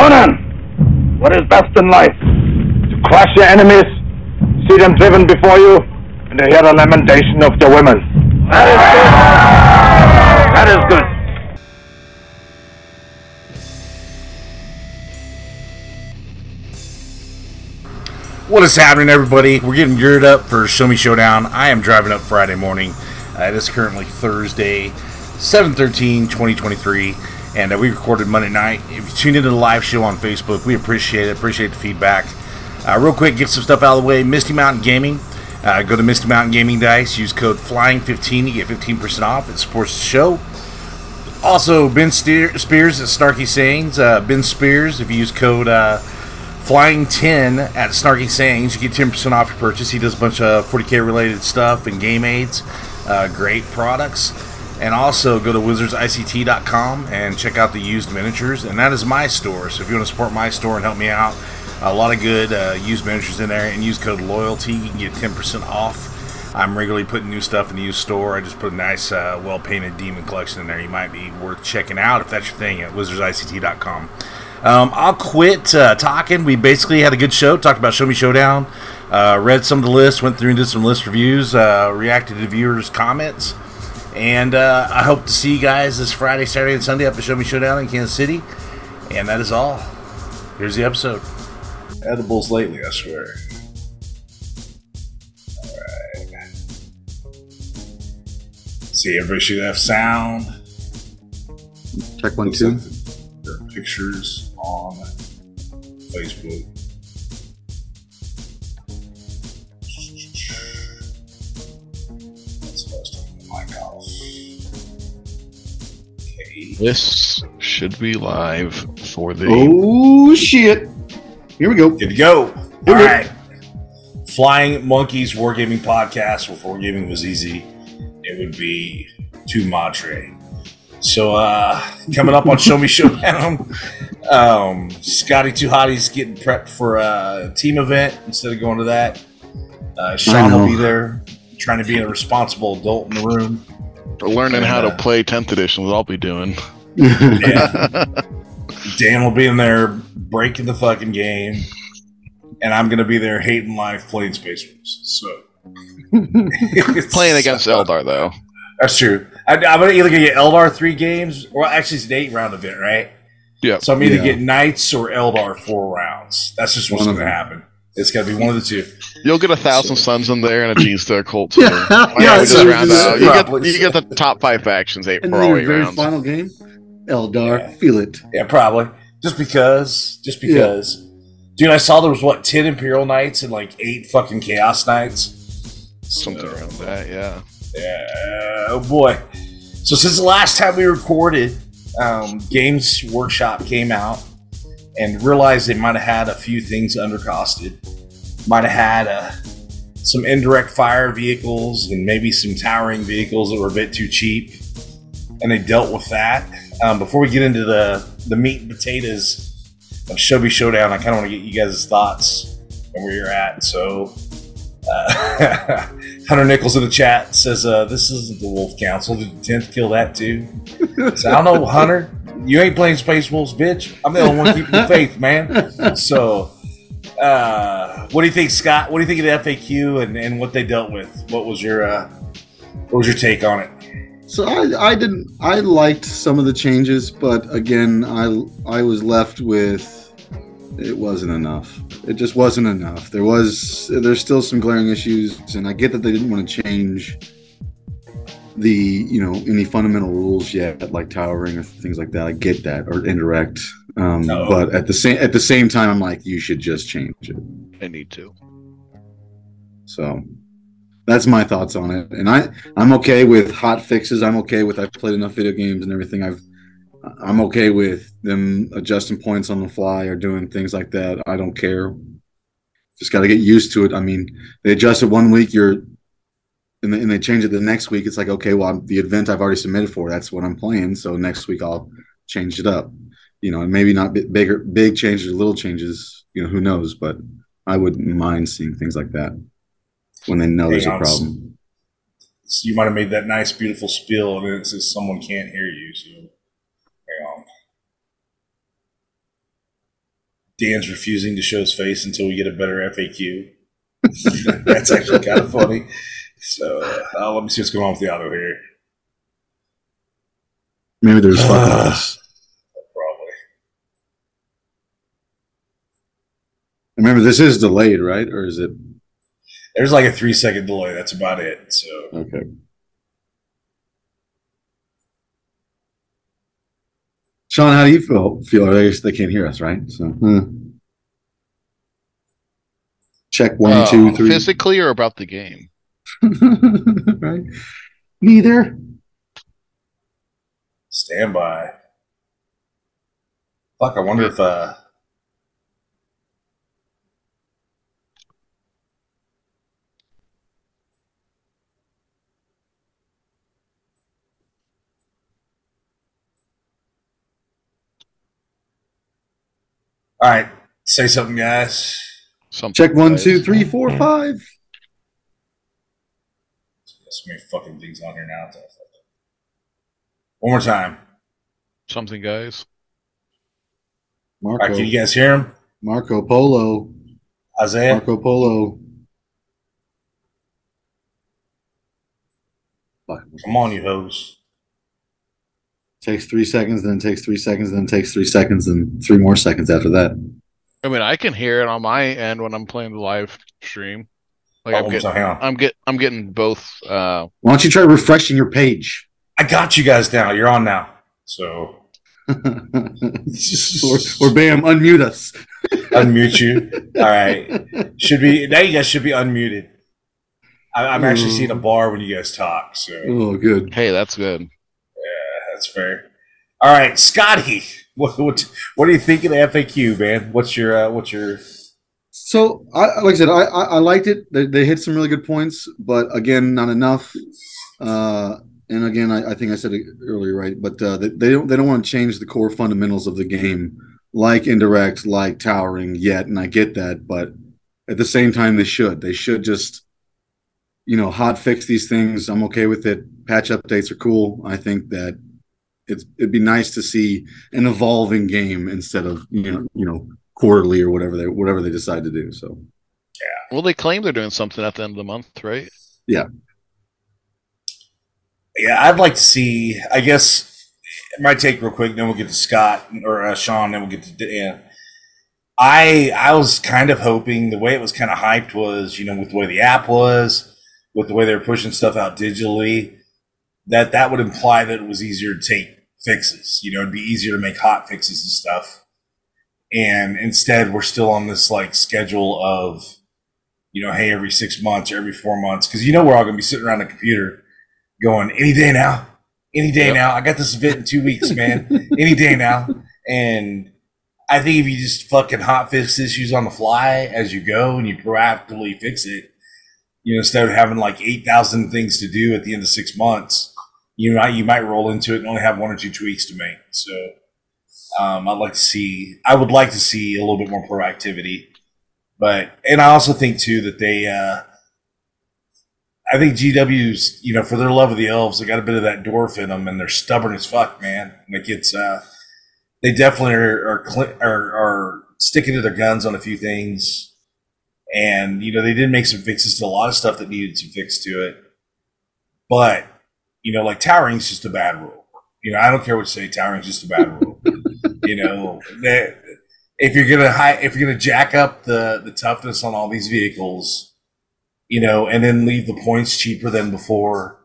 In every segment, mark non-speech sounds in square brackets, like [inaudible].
Conan, what is best in life? To crush your enemies, see them driven before you, and to hear the lamentation of the women. That is good. That is good. What is happening, everybody? We're getting geared up for Show Me Showdown. I am driving up Friday morning. Uh, it is currently Thursday, 7 13, 2023, and uh, we recorded Monday night. If you tuned into the live show on Facebook, we appreciate it. Appreciate the feedback. Uh, real quick, get some stuff out of the way. Misty Mountain Gaming. Uh, go to Misty Mountain Gaming Dice. Use code FLYING15 to get 15% off. It supports the show. Also, Ben Steer- Spears at Snarky Sayings. Uh, ben Spears, if you use code uh, Flying 10 at Snarky Sayings, you get 10% off your purchase. He does a bunch of 40k related stuff and game aids. Uh, great products. And also go to wizardsict.com and check out the used miniatures. And that is my store. So if you want to support my store and help me out, a lot of good uh, used miniatures in there. And use code LOYALTY, you can get 10% off. I'm regularly putting new stuff in the used store. I just put a nice, uh, well painted demon collection in there. You might be worth checking out if that's your thing at wizardsict.com. Um, I'll quit uh, talking. We basically had a good show. Talked about Show Me Showdown. Uh, read some of the lists. Went through and did some list reviews. Uh, reacted to viewers' comments. And uh, I hope to see you guys this Friday, Saturday, and Sunday up at Show Me Showdown in Kansas City. And that is all. Here's the episode. Edibles lately, I swear. Alright. See, everybody should have sound. Check one, two. like pictures on Facebook. This should be live for the. Oh shit! Here we go. Good to go. All Good. right. Flying Monkeys Wargaming Podcast. Before gaming was easy, it would be to Madre. So, uh, [laughs] coming up on Show Me Showdown, um, Scotty Two Hotties getting prepped for a team event instead of going to that. Uh, Sean will be there, trying to be a responsible adult in the room. Learning how to play 10th edition, what I'll be doing. Yeah. [laughs] Dan will be in there breaking the fucking game, and I'm gonna be there hating life playing Space Wolves. So [laughs] Playing against Eldar, though. That's true. I, I'm gonna either gonna get Eldar three games, or actually it's an eight round event, right? Yep. So I'm either Yeah. getting Knights or Eldar four rounds. That's just what's One gonna happen. It's got to be one of the two. You'll get a thousand So- suns in there and a Genestealer Cult. too. Yeah, [laughs] yeah, yeah, we just round out. You get, you get the top five factions eight and for then all your eight very rounds. final game, Eldar, Yeah. feel it. Yeah, probably. Just because. Just Yeah. because. Dude, I saw there was what ten Imperial Knights and like eight fucking Chaos Knights. Something So- around that, yeah. Yeah, oh boy. So since the last time we recorded, um, Games Workshop came out and realized they might have had a few things undercosted. Might have had uh, some indirect fire vehicles and maybe some towering vehicles that were a bit too cheap. And they dealt with that. Um, before we get into the, the meat and potatoes of Show Me Showdown, I kind of want to get you guys' thoughts and where you're at. So, uh, [laughs] Hunter Nichols in the chat says, uh, "This isn't the Wolf Council. Did the tenth kill that too?" So I don't know, Hunter. You ain't playing Space Wolves, bitch. I'm the only one keeping the faith, man. So, uh, what do you think, Scott? What do you think of the FAQ and, and what they dealt with? What was your uh, what was your take on it? So I, I didn't. I liked some of the changes, but again, I I was left with it wasn't enough. It just wasn't enough. There was there's still some glaring issues, and I get that they didn't want to change the you know any fundamental rules yet, like towering or things like that. I get that, or indirect. Um, No. But at the same at the same time, I'm like, you should just change it. I need to. So that's my thoughts on it. And I I'm okay with hot fixes. I'm okay with I've played enough video games and everything. I've I'm okay with them adjusting points on the fly or doing things like that. I don't care. Just got to get used to it. I mean, they adjust it one week, you're and they, and they change it the next week. It's like, okay, well, I'm, the event I've already submitted for, that's what I'm playing. So next week I'll change it up. You know, and maybe not bi- bigger, big changes, little changes. You know, who knows? But I wouldn't mind seeing things like that when they know there's a problem. So you might have made that nice, beautiful spiel, and then it says someone can't hear you. So hang on. Dan's refusing to show his face until we get a better FAQ. [laughs] That's actually kind of funny. So uh, let me see what's going on with the auto here. Maybe there's [sighs] us. Probably. Remember, this is delayed, right? Or is it There's like a three second delay. That's about it. So okay? Sean, how do you feel? Feel? I guess they can't hear us, right? So, hmm. check one, Uh, two, three. Physically or about the game? [laughs] right? Neither. stand by. Fuck, I wonder if uh All right, say something, guys. Something Check one, guys. two, three, four, five. So many fucking things on here now. One more time. Something, guys. Marco, right, can you guys hear him? Marco Polo, Isaiah? Marco Polo. Come on, you hoes. Takes three seconds, then takes three seconds, then takes three seconds, and three more seconds after that. I mean, I can hear it on my end when I'm playing the live stream. Like Oh, I'm so getting, hang on. I'm get, I'm getting both. Uh, Why don't you try refreshing your page? I got you guys now. You're on now. So [laughs] or, or bam, unmute us. [laughs] unmute you. All right. Should be now. You guys should be unmuted. I, I'm actually seeing a bar when you guys talk. So Oh, good. hey, that's good. That's fair. All right, Scotty. [laughs] What what what do you think of the FAQ, man? What's your uh, what's your So, I, like I said, I, I, liked it. They, they hit some really good points, but again, not enough. Uh, and again, I, I think I said it earlier, right? But uh, they, they don't they don't want to change the core fundamentals of the game, like indirect, like towering, yet. And I get that, but at the same time, they should. They should just, you know, hot fix these things. I'm okay with it. Patch updates are cool. I think that it's it'd be nice to see an evolving game instead of you know you know quarterly or whatever they whatever they decide to do. So yeah. Well, they claim they're doing something at the end of the month, right? Yeah. Yeah, I'd like to see. I guess my take real quick. Then we'll get to Scott or uh, Sean. Then we'll get to Dan. I I was kind of hoping the way it was kind of hyped was you know with the way the app was, with the way they were pushing stuff out digitally, that that would imply that it was easier to take fixes. You know, it'd be easier to make hot fixes and stuff. And instead, we're still on this like schedule of, you know, hey, every six months or every four months, because you know we're all gonna be sitting around the computer going any day now, any day Yep. now. I got this event in two weeks, man. any day now. And I think if you just fucking hot fix issues on the fly as you go and you proactively fix it, you know, instead of having like eight thousand things to do at the end of six months, you might you might roll into it and only have one or two tweaks to make. So um, I'd like to see I would like to see a little bit more proactivity. But and I also think too that they uh I think GW's, you know, for their love of the elves, they got a bit of that dwarf in them, and they're stubborn as fuck, man. Like it's, uh, they definitely are are, cl- are are sticking to their guns on a few things, and you know they did make some fixes to a lot of stuff that needed some fix to it. But you know, like towering's just a bad rule. You know, I don't care what you say, towering's just a bad rule. [laughs] you know, that if you're gonna high, if you're gonna jack up the the toughness on all these vehicles you know, and then leave the points cheaper than before,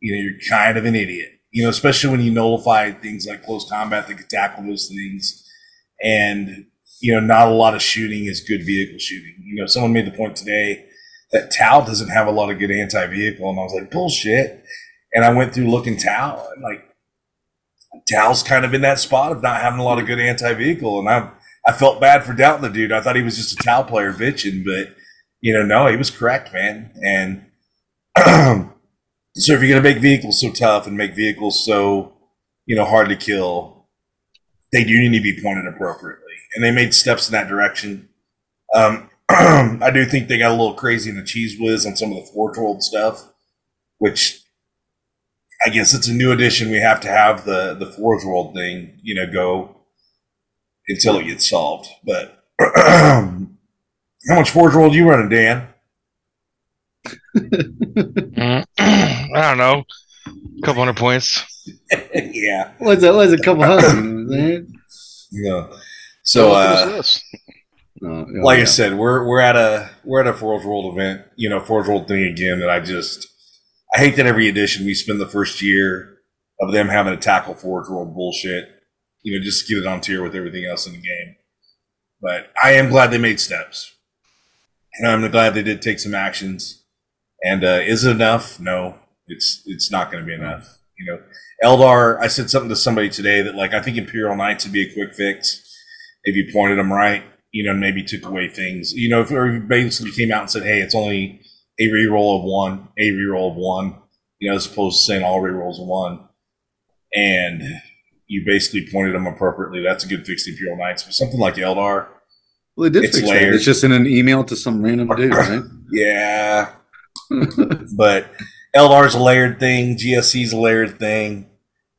you know, you're kind of an idiot. You know, especially when you nullify things like close combat that can tackle those things. And, you know, not a lot of shooting is good vehicle shooting. You know, someone made the point today that Tau doesn't have a lot of good anti vehicle. And I was like, bullshit. And I went through looking Tau and like, Tau's kind of in that spot of not having a lot of good anti vehicle. And I, I felt bad for doubting the dude. I thought he was just a Tau player bitching, but you know, no, he was correct, man. And [clears throat] so if you're gonna make vehicles so tough and make vehicles so, you know, hard to kill, they do need to be pointed appropriately. And they made steps in that direction. Um, [clears throat] I do think they got a little crazy in the cheese whiz on some of the World stuff, which I guess it's a new edition. We have to have the the Forge World thing, you know, go until it gets solved. But [clears throat] How much Forge World you running, Dan? Mm, [clears throat] I don't know. A couple hundred points. [laughs] yeah. What's that? What's a couple hundred? You know what I'm saying? Yeah. So, uh, is this? No, yeah, like yeah. I said, we're we're at a we're at a Forge World event, you know, Forge World thing again. That I just I hate that every edition we spend the first year of them having to tackle Forge World bullshit, you know, just get it on tier with everything else in the game. But I am glad they made steps, and I'm glad they did take some actions. And uh, is it enough? No, it's it's not going to be enough. You know, Eldar. I said something to somebody today that like I think Imperial Knights would be a quick fix if you pointed them right. You know, maybe took away things. You know, if you basically came out and said, "Hey, it's only a reroll of one, a reroll of one," you know, as opposed to saying all rerolls of one, and you basically pointed them appropriately. That's a good fix to Imperial Knights. But something like Eldar, Well, they did It's fix that. layered. It's just in an email to some random dude, [laughs] right? yeah, [laughs] but Eldar's a layered thing. GSC's a layered thing.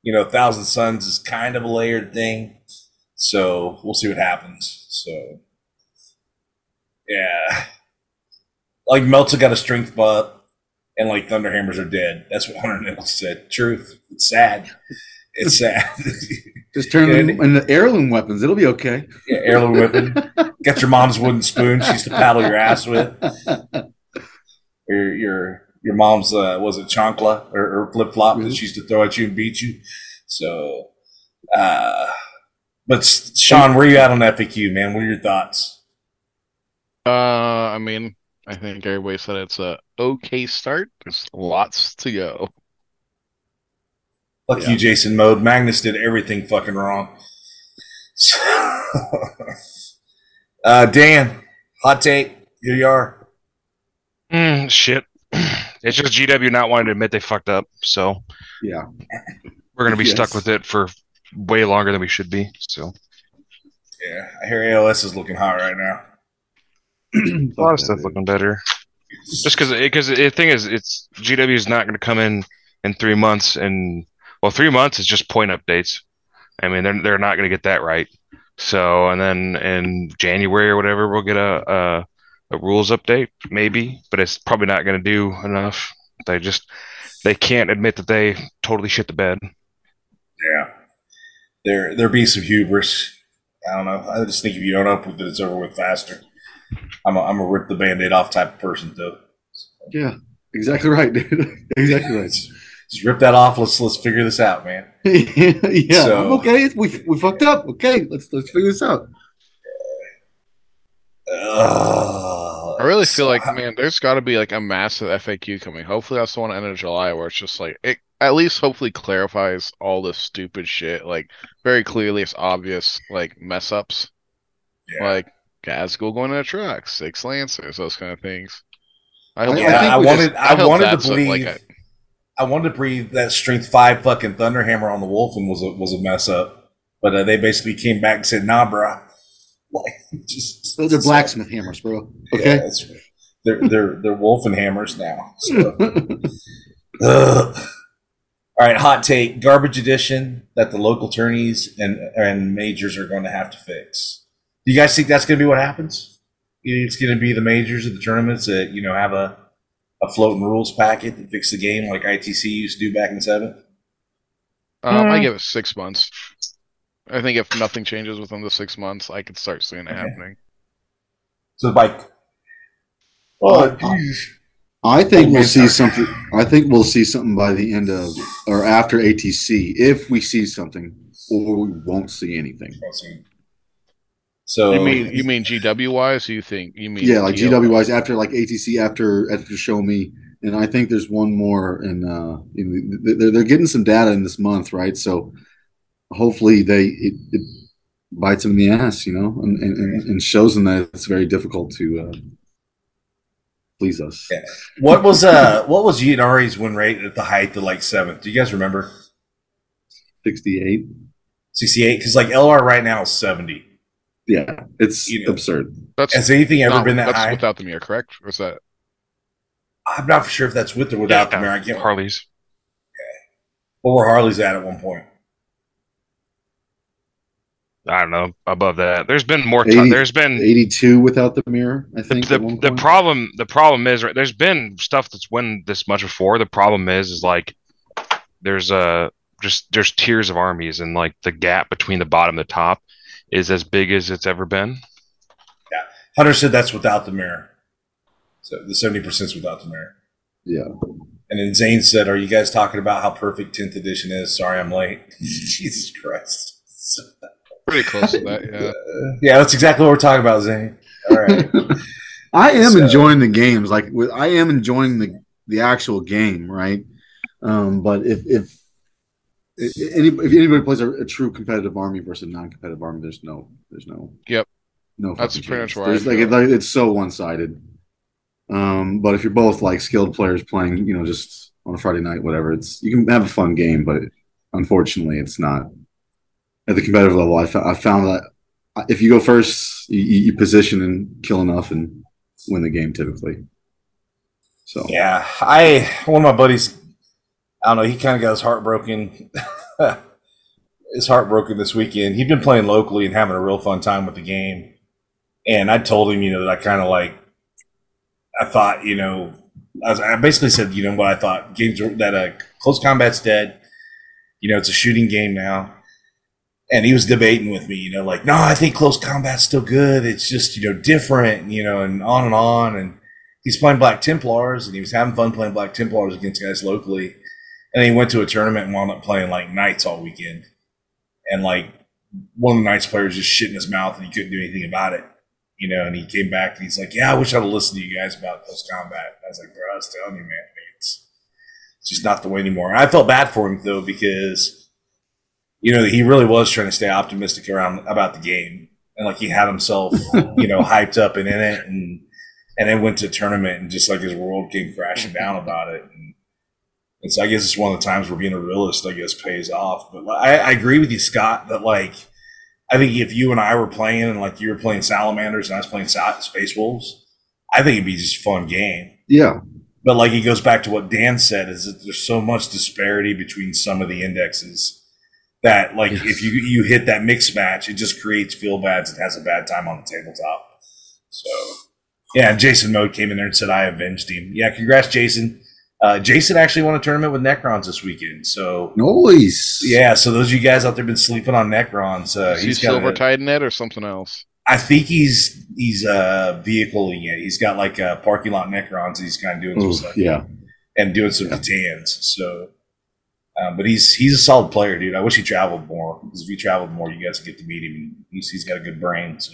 You know, Thousand Suns is kind of a layered thing. So we'll see what happens. So yeah, like Meltas got a strength buff, and like Thunderhammers are dead. That's what Hunter Nichols said. Truth. It's sad. It's sad. [laughs] just turn Yeah, them into heirloom weapons. It'll be okay. yeah, heirloom whipping. Got your mom's wooden spoon she used to paddle your ass with. Your your your mom's uh, was it chancla or, or flip flop that she used to throw at you and beat you. So, uh, but Sean, where you at on FAQ, man? What are your thoughts? Uh, I mean, I think everybody said it's a okay start. There's lots to go. Fuck Yeah. you, Jason Mode. Magnus did everything fucking wrong. [laughs] uh, Dan, hot take. Here you are. Mm, shit. [clears throat] It's just GW not wanting to admit they fucked up, so Yeah. we're gonna be stuck with it for way longer than we should be. So Yeah, I hear ALS is looking hot right now. A lot of stuff looking better. Just because, because eh, the thing is, it's GW is not going to come in in three months, and well, three months is just point updates. I mean, they're they're not going to get that right. So, and then in January or whatever, we'll get a a, a rules update, maybe, but it's probably not going to do enough. They just they can't admit that they totally shit the bed. Yeah. There there be some hubris. I don't know. I just think if you don't up with it, it's over with faster. I'm a, I'm a rip the band-aid off type of person though. Yeah. Exactly right, dude. [laughs] exactly right. Just rip that off. Let's let's figure this out, man. [laughs] yeah. So- I'm okay. We we fucked up. Okay. Let's let's figure this out. Ugh. I really feel like, man, there's got to be like a massive FAQ coming. Hopefully, that's the one end of July where it's just like it at least hopefully clarifies all this stupid shit. Like very clearly, it's obvious like mess ups, Yeah. like Ghazghkull going in the truck, six Lancers, those kind of things. I I- hope I yeah, think I, wanted just- I, hope wanted to that's believe like a- I wanted to believe that strength five fucking thunderhammer on the Wulfen was a was a mess up, but uh, they basically came back and said, "Nah, bro." [laughs] Like just Those are blacksmith hammers, bro. Okay. that's right. They're they're they're Wulfen hammers now. So. [laughs] All right, hot take: garbage edition that the local tourneys and and majors are going to have to fix. Do you guys think that's going to be what happens? It's going to be the majors of the tournaments that you know have a a floating rules packet that fix the game like ITC used to do back in seventh. Um, I Mm. give it six months. I think if nothing changes within the six months, I could start seeing it Okay. happening. So by Uh, I think Oh, we'll see something. I think we'll see something by the end of or after ATC if we see something, or we won't see anything. So You mean you mean GW wise? You think you mean Yeah, like GL? GW wise after like ATC after after Show Me, and I think there's one more, and uh, you know, they're they're getting some data in this month, right? So hopefully they it, it bites them in the ass, you know, and and, and shows them that it's very difficult to uh, please us. Yeah. what was uh what was Ynnari's win rate at the height of like seventh? Do you guys remember? Sixty eight. 68 because like LR right now is 70. Yeah, it's You know. absurd. That's Has anything ever not- been that that's high? without the mirror, correct? Or is that I'm not sure if that's with or without the mirror. I can't. Harley's. What were Harley's at at one point? I don't know above that. There's been more. T- 80 there's been 82 without the mirror. I think the at one the problem the problem is right there's been stuff that's won this much before the problem is is like there's uh just there's tiers of armies and like the gap between the bottom and the top is as big as it's ever been Yeah, Hunter said that's without the mirror. So the seventy percent is without the mirror. yeah. And then Zane said, "Are you guys talking about how perfect tenth edition is?" Sorry, I'm late. [laughs] Jesus Christ. Pretty close to that, yeah. Uh, [laughs] yeah, that's exactly what we're talking about, Zane. All right. [laughs] I am So- enjoying the games. Like I am enjoying the the actual game, right? Um, but if if if, any, if anybody plays a, a true competitive army versus a non-competitive army, there's no there's no Yep. no. That's fucking pretty chance. much where I There's like, it- like it's so one sided. Um, but if you're both like skilled players playing, you know, just on a Friday night, whatever, it's you can have a fun game, but unfortunately, it's not at the competitive level. I, found that if you go first, you, you you position and kill enough and win the game typically. So Yeah, I one of my buddies. I don't know. He kind of got his heart broken. [laughs] his heart broken this weekend. He'd been playing locally and having a real fun time with the game. And I told him, you know, that I kind of like. I thought, you know, I, basically said, you know, what I thought games that uh, close combat's dead. You know, it's a shooting game now. And he was debating with me, you know, like, no, I think close combat's still good. It's just, you know, different, you know, and on and on. And he's playing Black Templars and he was having fun playing Black Templars against guys locally. And then he went to a tournament and wound up playing like nights all weekend. And like one of the nights players just shit in his mouth and he couldn't do anything about it. You know, and he came back and he's like, Yeah, I wish I'd have listened to you guys about close combat. I was like, Bro, I was telling you, man, it's, just not the way anymore. And I felt bad for him though, because you know, he really was trying to stay optimistic around about the game. And like he had himself, [laughs] you know, hyped up and in it and and then went to a tournament and just like his world came crashing down about it. And it's I guess it's one of the times where being a realist, I guess, pays off. But I, I agree with you, Scott, that like I think if you and I were playing and like you were playing Salamanders and I was playing Space Wolves, I think it'd be just a fun game. yeah, But like it goes back to what Dan said, is that there's so much disparity between some of the indexes that like Yes. if you you hit that mix match, it just creates feel bads and has a bad time on the tabletop. So yeah, and Jason Mode came in there and said I avenged him. Yeah, congrats, Jason. Uh, Jason actually won a tournament with Necrons this weekend. So noise. yeah, so those of you guys out there been sleeping on Necrons, uh, Is he he's got silver a- tied in it or something else? I think he's he's uh vehicling it. He's got like a parking lot Necrons. He's kind of doing some stuff yeah. and doing some Yeah. C'tans. So, um, but he's he's a solid player, dude. I wish he traveled more because if he traveled more, you guys would get to meet him. He's, he's got a good brain. So,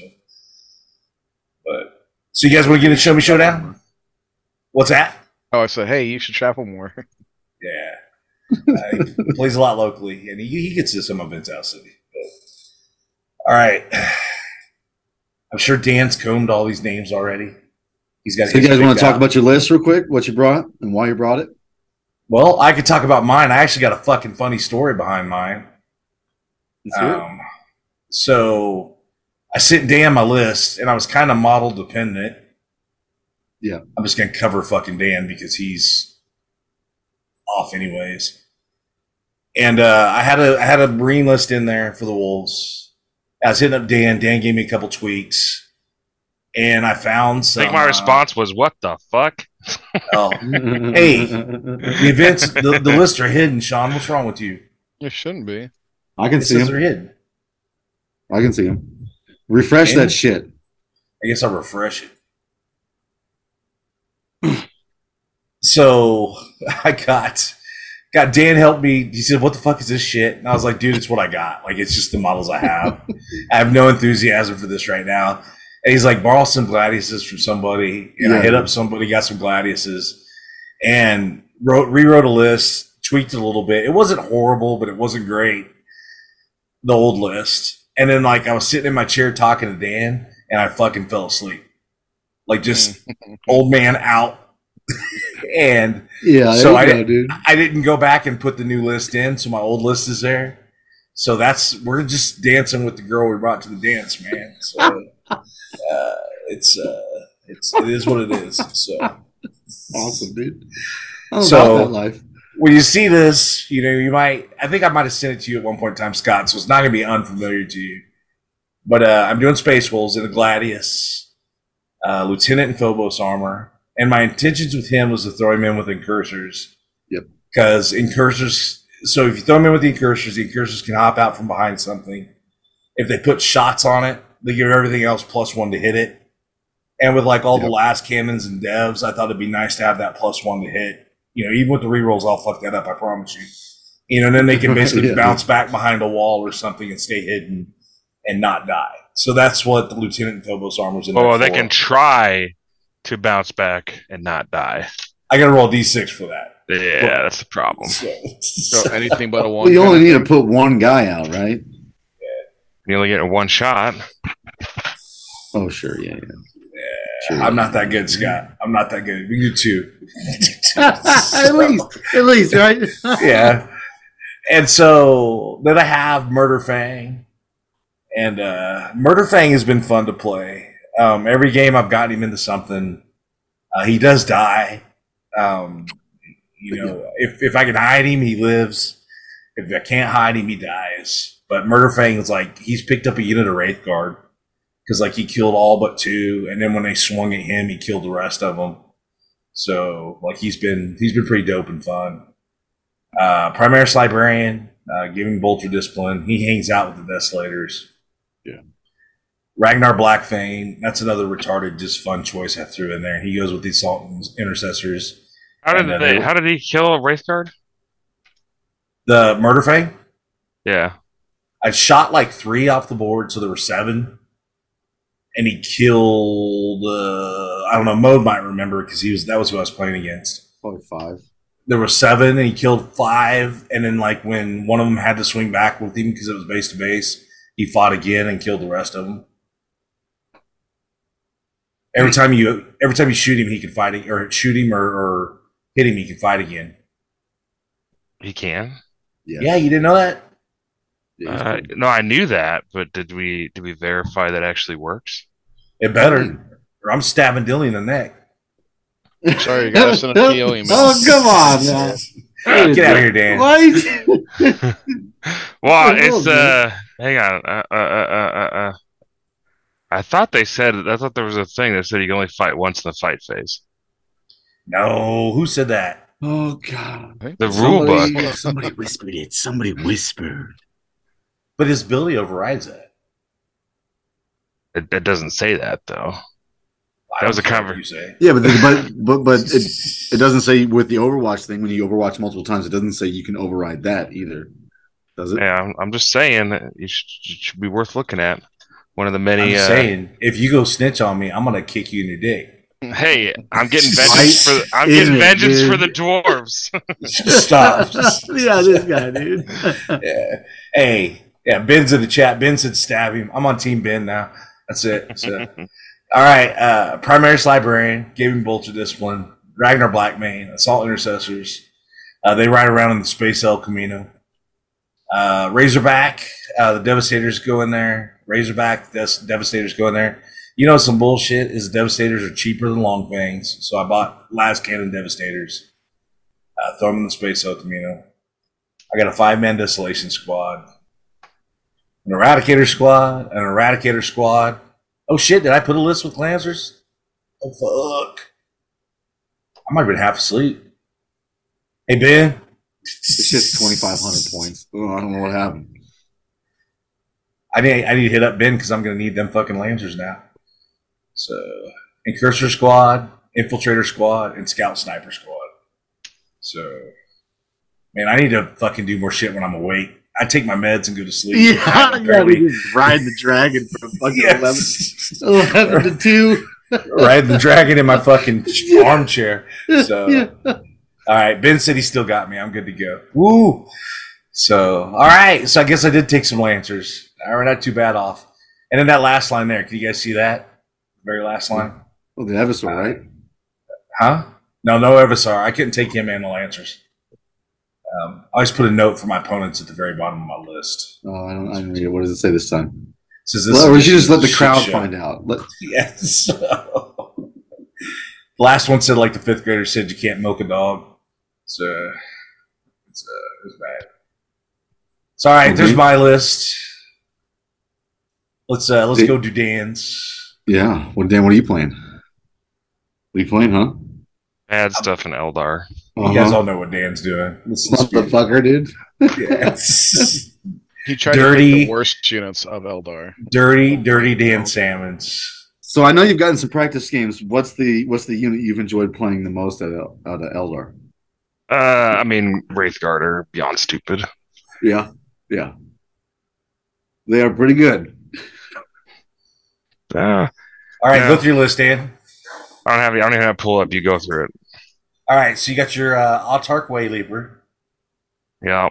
but so you guys want to get a show me showdown? What's that? Oh, I said, hey, you should travel more. [laughs] Yeah, uh, he [laughs] plays a lot locally, and he, he gets to some events out of city. But, all right, [sighs] I'm sure Dan's combed all these names already. He's got. So you guys want to talk out. about your list real quick? What you brought and why you brought it? Well, I could talk about mine. I actually got a fucking funny story behind mine. Let's hear it. Um, so I sent Dan my list, and I was kind of model dependent. Yeah. I'm just gonna cover fucking Dan because he's off anyways. And uh, I had a I had a marine list in there for the wolves. I was hitting up Dan. Dan gave me a couple tweaks, and I found I think my uh, response was, "What the fuck?" [laughs] oh, hey, the events, the, the lists are hidden. Sean, what's wrong with you? It shouldn't be. I can It see them. they're hidden. I can see them. Refresh And- that shit. I guess I'll refresh it. [clears throat] so [laughs] I got got Dan helped me. He said, "What the fuck is this shit?" And I was like, "Dude, it's what I got. Like, it's just the models I have. [laughs] I have no enthusiasm for this right now." And he's like, "Borrow some gladiuses from somebody." And I hit up somebody, got some gladiuses, and wrote rewrote a list, tweaked it a little bit. It wasn't horrible, but it wasn't great. The old list, and then like I was sitting in my chair talking to Dan, and I fucking fell asleep, like just [laughs] old man out. and Yeah, So I go, didn't- dude. I didn't go back and put the new list in, so my old list is there. So that's we're just dancing with the girl we brought to the dance, man. So [laughs] uh, it's uh, it's it is what it is. So Awesome, dude. I'm So- that life. when you see this, you know you might. I think I might have sent it to you at one point in time, Scott. So it's not going to be unfamiliar to you. But uh, I'm doing Space Wolves in a Gladius, uh, Lieutenant and Phobos armor, and my intentions with him was to throw him in with incursors. Yep. Because incursors. So if you throw him in with the incursors, the incursors can hop out from behind something. If they put shots on it, they give everything else plus one to hit it. And with like all the lascannons and devs, I thought it'd be nice to have that plus one to hit. You know, even with the rerolls, I'll fuck that up. I promise you. You know, and then they can [laughs] basically Yeah. bounce back behind a wall or something and stay hidden and not die. So that's what the Lieutenant and Phobos armor's in Oh, they for. can try to bounce back and not die. I gotta roll d6 for that. Yeah, that's the problem. So, [laughs] So anything but a one. Well, you only need to put one guy out, right? Yeah. You only get one shot. Oh, sure, yeah, yeah. Sure. I'm not that good, Scott. I'm not that good. We can do two. at least, at least, right? [laughs] yeah. And so then I have Murder Fang. And uh, Murder Fang has been fun to play. Um, every game I've gotten him into something. Uh, he does die. Um, you know, if, if I can hide him, he lives. If I can't hide him, he dies. But Murder Fang is like, he's picked up a unit of Wraith Guard. Because, like, he killed all but two. And then when they swung at him, he killed the rest of them. So, like, he's been he's been pretty dope and fun. Uh, Primaris Librarian, uh, giving Bolter discipline. He hangs out with the Desolators. Yeah. Ragnar Blackfang, that's another retarded, just fun choice I threw in there. He goes with the Assault Intercessors. How did they? they- How did he kill a Wraith Guard? The Murder Fang, Yeah. I shot like three off the board, so there were seven. And he killed, uh, I don't know, Mode might remember because he was that was who I was playing against. Probably five. there were seven and he killed five and then like when one of them had to swing back with him because it was base to base he fought again and killed the rest of them every time you every time you shoot him he can fight ag- or shoot him or, or hit him he can fight again He can. Yeah. yeah you didn't know that Uh, no, I knew that, but did we did we verify that actually works? it better or i'm stabbing dilly in the neck Sorry, you gotta send a [laughs] PO email. Oh, come on, man. get out of here dan What? [laughs] [laughs] Well, the hell, it's uh, hang on. Uh, uh, uh, uh, uh, I thought they said. I thought there was a thing that said you can only fight once in the fight phase. no who said that Oh God! The rule book. Somebody, [laughs] somebody whispered it. Somebody whispered. but his ability overrides that It, it doesn't say that though. I That was a care conver- what you say Yeah, but the, but [laughs] but but it, it doesn't say with the Overwatch thing when you Overwatch multiple times. It doesn't say you can override that either, does it? Yeah, I'm, I'm just saying that should, it should be worth looking at. One of the i'm many. Uh, saying if you go snitch on me i'm gonna kick you in the dick hey, I'm getting vengeance for. The, I'm Isn't getting vengeance dude? for the dwarves. [laughs] Stop. [laughs] yeah, this guy, dude. [laughs] yeah. Hey, yeah, Ben's in the chat. Ben said stab him. I'm on Team Ben now. That's it. So, all right. Uh, Primaris Librarian, gave him Bolter Discipline. Ragnar Blackmane, Assault Intercessors. Uh, they ride around in the Space El Camino. Uh, Razorback, uh, the Devastators go in there. Razorback, the Devastators go in there. You know, some bullshit is Devastators are cheaper than Long Fangs. So I bought Lascannon Devastators. Uh, throw them in the Space El Camino. I got a five man desolation squad, an eradicator squad, an eradicator squad. Oh shit, did I put a list with Lancers? Oh fuck. I might have been half asleep. Hey Ben. It's just twenty five hundred points. Oh, I don't know what happened. I need I need to hit up Ben because I'm gonna need them fucking Lancers now. So Incursor squad, infiltrator squad, and scout sniper squad. So man, I need to fucking do more shit when I'm awake. I take my meds and go to sleep. Yeah, [laughs] yeah, we just ride the dragon from fucking Yes. 11, [laughs] 11 to two. riding the dragon in my fucking [laughs] armchair. So, Yeah. All right, Ben said he still got me. I'm good to go. Woo! So, all right. So I guess I did take some lancers. All right, not too bad off. And then that last line there. Can you guys see that? Very last line. Oh, the Evisor, right? Huh? No, no Evisar. I couldn't take him and the lancers. Um, I always put a note for my opponents at the very bottom of my list. Oh, I don't. I didn't read it. What does it say this time? It says this Well, we should just let the crowd show. find out. Let, [laughs] Yes. [laughs] last one said like the fifth grader said you can't milk a dog. So it's uh, it's bad. It's all right. There's Mhm. my list. Let's uh let's Hey. go do Dan's. Yeah. What Dan? What are you playing? What are you playing, huh? Bad stuff in Eldar. You guys Uh-huh. all know what Dan's doing. Listen to Spirit. Motherfucker, dude. Yes. He tried to Dirty. pick the worst units of Eldar. dirty, dirty Dan Salmons. So I know you've gotten some practice games. What's the what's the unit you've enjoyed playing the most out of, out of Eldar? Uh, I mean, Wraithguard are beyond stupid. Yeah, yeah. They are pretty good. [laughs] Uh, All right, Yeah. go through your list, Dan. I don't have. I don't even have to pull up. You go through it. All right, so you got your uh, Autarch Wayleaper. Yeah.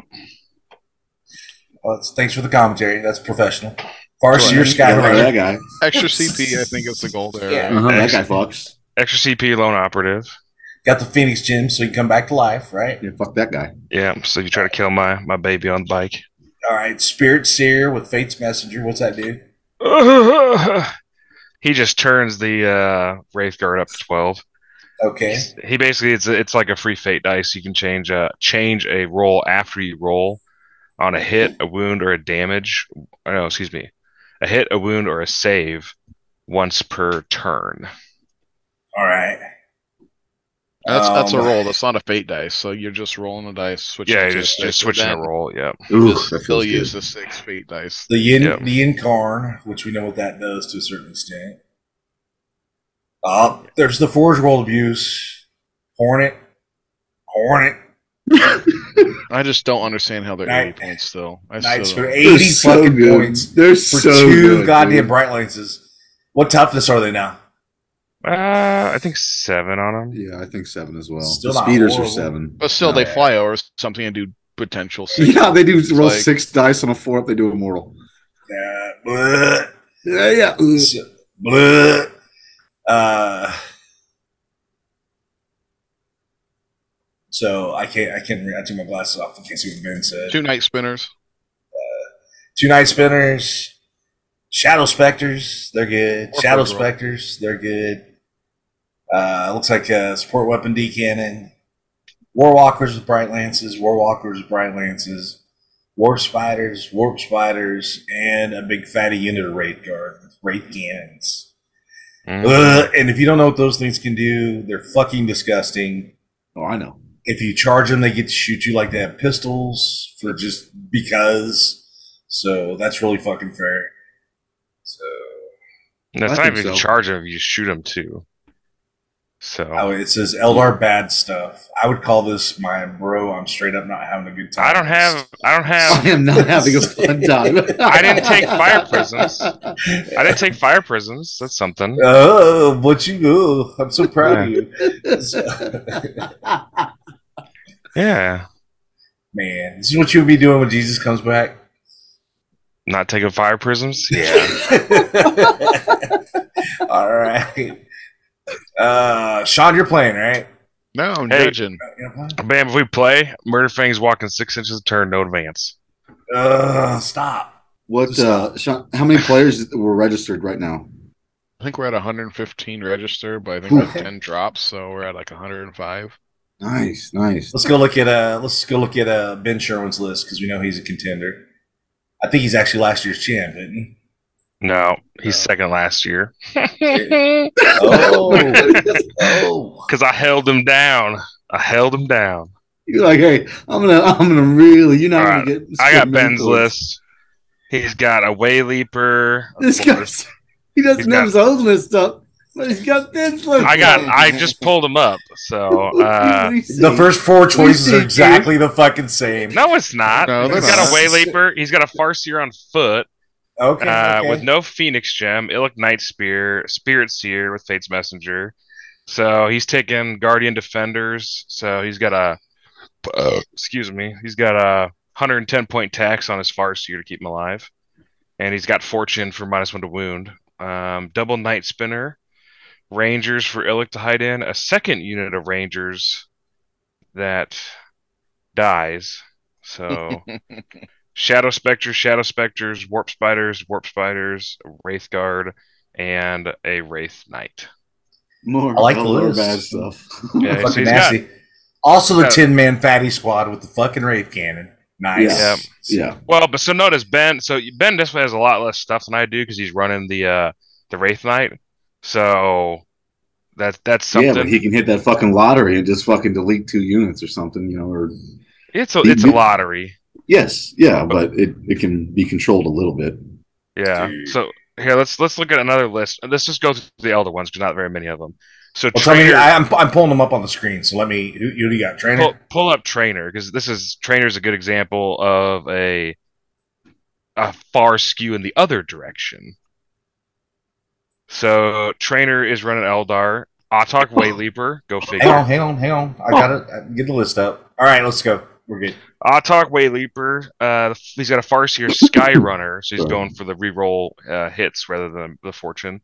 Well, thanks for the commentary. That's professional. Farseer Yeah, that guy. Extra CP, I think, is the goal [laughs] there. Yeah. Uh-huh, that guy fucks. Extra CP lone operative. Got the Phoenix Gem, so you can come back to life, right? Yeah, fuck that guy. Yeah. So you try to kill my my baby on the bike. All right, Spirit Seer with Fate's Messenger. What's that do? [laughs] he just turns the uh, Wraithguard up to twelve. Okay. He basically it's it's like a free fate dice. You can change uh change a roll after you roll on a hit, a wound, or a damage. Oh, no, excuse me, a hit, a wound, or a save once per turn. All right. That's that's a Um, roll. That's not a fate dice. So you're just rolling a dice, switching. Yeah, to a just six, just switching a roll. Yeah. Ooh, Just that still use the six fate dice. The Yin, Yep. the Incarn, which we know what that does to a certain extent. Uh, there's the Forge World Abuse. Hornet. Hornet. [laughs] I just don't understand how they're Night- 80 points still. I Knights still for 80 They're so fucking good. points They're for so two good, goddamn dude. Bright Lances. What toughness are they now? Uh, I think seven on them. Yeah, I think seven as well. Still the speeders are seven. But still, they fly over something and do potential [laughs] six. Yeah, they do roll like- six dice on a four up. They do immortal. Uh, bleh, Yeah, yeah. Ooh. bleh. Uh, so I can't. I can't. I took my glasses off I can't see what Ben said. Two night spinners. Two Night Spinners, Shadow Specters, they're good. Or Shadow Specters, they're good. Uh, looks like uh, support weapon D cannon. Warwalkers with bright lances, Warwalkers with bright lances, Warp Spiders, Warp Spiders, and a big fatty unit of Wraith Guard with Wraith Cannons. Mm. Ugh, and if you don't know what those things can do, they're fucking disgusting. Oh, I know. If you charge them, they get to shoot you like they have pistols for just because. So that's really fucking fair. So And That's I not even so. charge him. You shoot them too. So oh, it says Eldar bad stuff. I would call this my bro. I'm straight up not having a good time. I don't have. I don't have. [laughs] I am not having a fun [laughs] time. I didn't take fire prisms. I didn't take fire prisms. That's something. Oh, but you go. I'm so proud of you. [laughs] Yeah. Man, this is what you'll be doing when Jesus comes back. Not taking fire prisms. Yeah. All right. Uh, Sean, you're playing, right? No, I'm Hey. judging. You're? Bam, if we play, Murderfang's walking six inches a turn, no advance. Uh, stop. What? Uh, Sean, how many players were registered right now? I think we're at 115 registered, but I think we have 10 drops, so we're at like 105. Nice, nice. Let's go look at uh let's go look at uh Ben Sherwin's list because we know he's a contender. I think he's actually last year's champ, isn't he? No, he's No. second last year. Oh, [laughs] [laughs] oh. Because I held him down. I held him down. You're like, hey, I'm gonna, I'm gonna really. You're not All gonna get. I got some Ben's mentors. list. He's got a way leaper. This force- guy, [laughs] he doesn't He's have got- his ultimate stuff, but he's got Ben's list. I got. I just pulled him up. So uh, The first four choices are exactly the fucking same. no, it's not. No, they're he's got not. a way leaper. He's got a farseer on foot. Okay, uh, okay. with no Phoenix Gem, Illic Night Spear, Spirit Seer with Fate's Messenger. So he's taking Guardian Defenders. So he's got a, uh, excuse me, he's got a 110 point tax on his Farseer to keep him alive, and he's got Fortune for minus one to wound. Um, double Night Spinner, Rangers for Illic to hide in, a second unit of Rangers that dies. So [laughs] Shadow Specters, Shadow Specters, Warp Spiders, Warp Spiders, Wraith Guard, and a Wraith Knight. more. I like the more list. bad stuff. Yeah, fucking he's got- nasty. also, the Tin Man Fatty Squad with the fucking Wraith Cannon. Nice. Yeah. Well, but so notice Ben. So Ben this way has a lot less stuff than I do because he's running the uh the Wraith Knight. So that that's Yeah, but he can hit that fucking lottery and just fucking delete two units or something, you know, or it's a it's a lottery. Yes, yeah, but it, it can be controlled a little bit. Yeah. Dude. So here, let's let's look at another list. Let's just go through the Eldar ones because not very many of them. So Well, tell me, trainer, I, I'm, I'm pulling them up on the screen. So let me. Who, who do you got? Trainer. pull, pull up trainer because this is trainer is a good example of a a far skew in the other direction. So trainer is running Eldar. Autok [laughs] Wayleaper, go figure. hang on, figure. hang on, hang on. I got it. Get the list up. All right, let's go. We're good. Autarch Wayleaper. Uh, he's got a Farseer [laughs] Skyrunner, so he's going for the reroll uh, hits rather than the fortune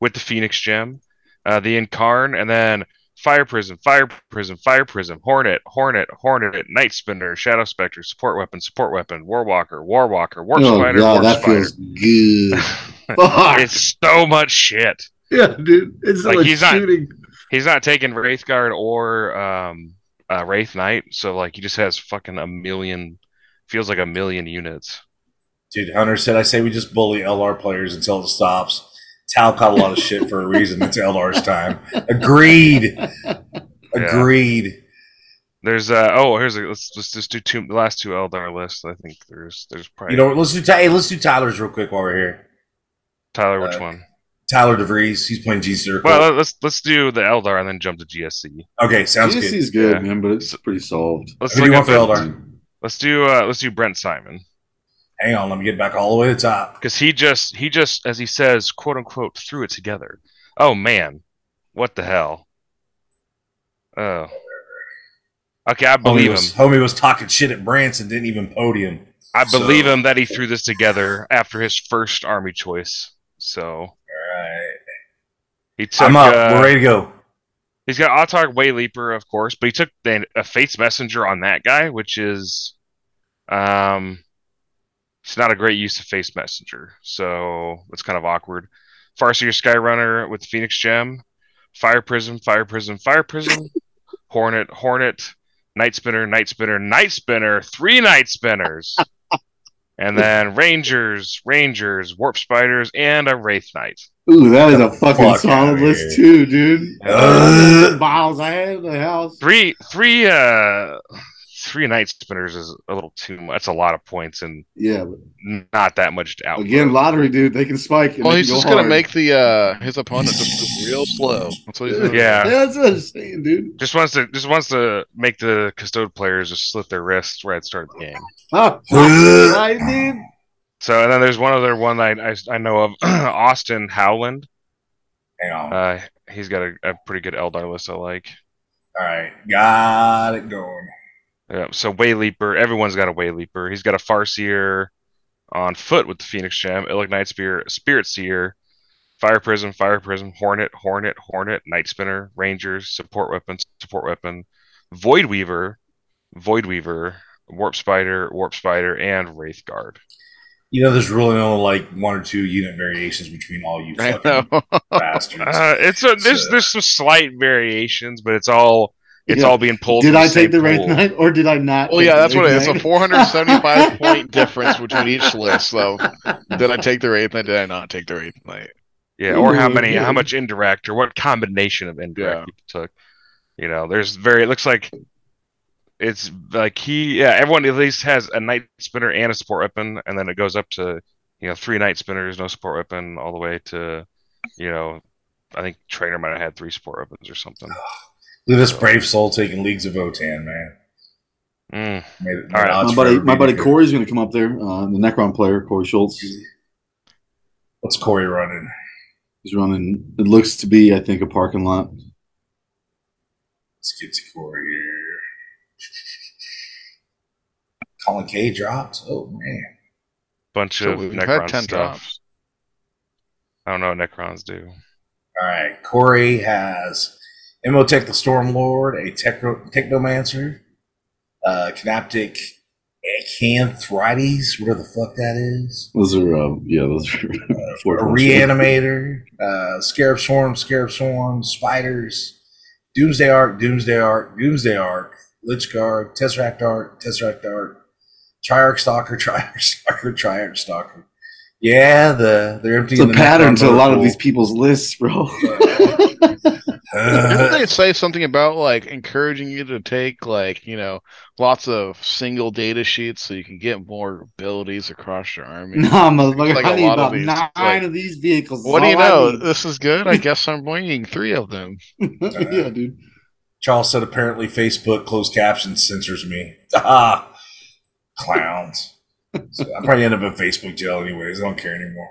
with the Phoenix Gem, uh, the Incarn, and then Fire Prism, Fire Prism, Fire Prism, Hornet, Hornet, Hornet, Night Spinner, Shadow Spectre, Support Weapon, Support Weapon, Warwalker, Warwalker, Warp oh Spider, god, Warp that Spider. feels good. [laughs] Fuck. it's so much shit. yeah, dude. It's Like, like, he's not- He's not taking Wraithguard or um, uh, Wraith Knight, so like he just has fucking a million. Feels like a million units. Dude, Hunter said, I say we just bully Eldar players until it stops. Tal caught a lot of shit for a reason. It's Eldar's time. Agreed. [laughs] Agreed. There's uh oh here's a let's let's just do two the last two Eldar lists. I think there's there's probably You know, let's do hey, let's do Tyler's real quick while we're here. Tyler which uh, one? Tyler DeVries, he's playing G Circle. Well let- let's let's do the Eldar and then jump to GSC. okay, sounds good. GSC's good, Yeah. man, but it's pretty solved. Let's Who do you want for Eldar? let's do uh let's do Brent Simon Hang on, let me get back all the way to the top. because he just he just as he says quote unquote threw it together. Oh man, what the hell? Oh. Okay, I Homie believe him. homie was talking shit at Branson, didn't even podium. I So- believe him that he threw this together after his first army choice. So All right. He took. I'm up. uh, we're ready to go. He's got Autarch Wayleaper, of course, but he took the, a Fate's Messenger on that guy, which is, um, it's not a great use of Fate's Messenger, so it's kind of awkward. Farseer Skyrunner with Phoenix Gem, Fire Prism, Fire Prism, Fire Prism, [laughs] Hornet, Hornet, Night Spinner, Night Spinner, Night Spinner, three Night Spinners, [laughs] and then Rangers, Rangers, Warp Spiders, and a Wraith Knight. Ooh, that is a fucking Fuck solid list here. too, dude. Uh. Bottles I had in the house. three three uh three night spinners is a little too much. That's a lot of points and Yeah, not that much out. again, lottery, dude. They can spike. Well, he's go just gonna make the uh his opponent just real slow. That's what he's gonna. Yeah. [laughs] That's what I'm saying, dude. Just wants to just wants to make the custode players just slit their wrists right at the start of the game. Oh, right, dude. So and then there's one other one I I, I know of [clears throat] Austin Howland. Hang on. Uh, he's got a, a pretty good Eldar list I like. all right. Got it going. Yeah, so Wayleaper, everyone's got a Wayleaper. He's got a Farseer on foot with the Phoenix Gem, Illic Night Spear, Spirit Seer, Fire Prism, Fire Prism, Hornet, Hornet, Hornet, Night Spinner, Rangers, Support Weapon, Support Weapon, Void Weaver, Void Weaver, Warp Spider, Warp Spider, and Wraith Guard. You know, there's really only like one or two unit variations between all you [laughs] I fucking know. bastards. Uh, it's a, there's So- there's some slight variations, but it's all it's Yeah. all being pulled. Did I take the Wraith pool. Knight or did I not? Well, take yeah, the that's what it Wraith is. It's a [laughs] 475 point difference between each list. So, did I take the Wraith Knight? Did I not take the Wraith Knight? Yeah, or how Ooh, many, how much indirect, or what combination of indirect Yeah. people took. You know, there's very. It looks like it's like he, yeah, everyone at least has a night spinner and a support weapon, and then it goes up to you know three night spinners, no support weapon, all the way to you know, I think trainer might have had three support weapons or something. Look at this brave soul taking leagues of Votann, man. Mm. Made it- All right. My buddy, forever my buddy. Corey's going to come up there. Uh, the Necron player, Corey Schultz. What's Corey running? He's running. It looks to be, I think, a parking lot. Let's get to Corey here. Colin K drops. Oh man. Bunch So of we've Necron stuff. drops. I don't know what Necrons do. All right. Corey has Imotekh the Stormlord, a Techno- Technomancer, uh, Canoptek Acanthrites, whatever the fuck that is. Those are, uh, yeah, those are. [laughs] a reanimator, uh, scarab swarm, scarab swarm, spiders, doomsday ark, doomsday ark, doomsday ark, lich guard, tesseract ark, tesseract ark, Triarch Stalker, [laughs] Triarch Stalker, Triarch Stalker. Yeah, the they're empty. the, a pattern to a lot of these people's lists, bro. [laughs] Didn't they say something about like encouraging you to take like you know lots of single data sheets so you can get more abilities across your army? nah, motherfucker. Like I a need lot of about these, nine like- of these vehicles. What do you know? This is good. I [laughs] guess I'm bringing three of them. yeah, dude. Charles said apparently Facebook closed caption censors me. Ah, clowns. So I probably end up in Facebook jail anyways. I don't care anymore.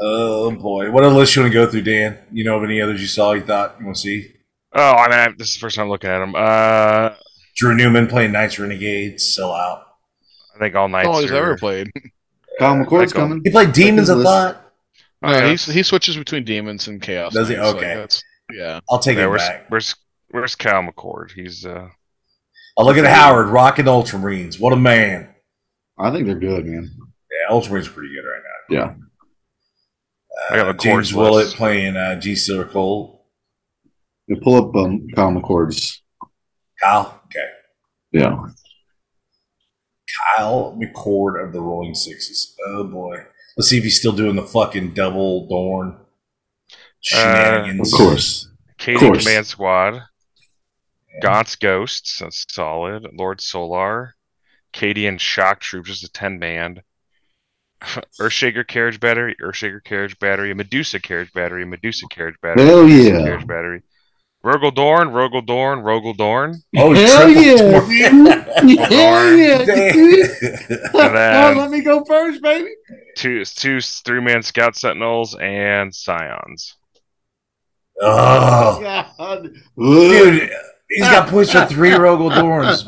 Oh boy, what other list you want to go through, Dan? You know of any others you saw you thought you want to see? Oh, I mean, this is the first time looking at him. Uh, Drew Newman playing Knights Renegades, sell out. I think all Knights. All he's are- ever played. Kyle McCord's Like, coming. He played Demons, I list. thought. No, Okay. he's, he switches between demons and chaos. Does he? Knights, like, Okay. that's- yeah. I'll take Yeah, it where's, back. where's where's Cal McCord? He's uh, I'll look at Howard, rocking Ultramarines. What a man. I think they're good, man. Yeah, Ultramarines are pretty good right now. Yeah. I got Uh, the James chords Willett list. playing uh, G Silver Cold. You pull up um, Kyle McCord's. Kyle, okay. Yeah. Kyle McCord of the Rolling Sixes. Oh boy. Let's see if he's still doing the fucking double Dorn shenanigans. Of course. Katie course. Command Squad, Gaunt's Ghosts, that's solid. Lord Solar, Cadian Shock Troops is a ten band. [laughs] Earthshaker Carriage Battery, Earthshaker Carriage Battery, Medusa Carriage Battery, Medusa Carriage Battery, Hell Medusa yeah. Carriage Battery, Rogal Dorn, Rogal Dorn, Rogal Dorn, Oh, Hell yeah, [laughs] Hell yeah, [laughs] then- oh, let me go first, baby. two two three man Scout Sentinels, and Scions. oh, God. dude, he's got points for three [laughs] Rogal Dorns.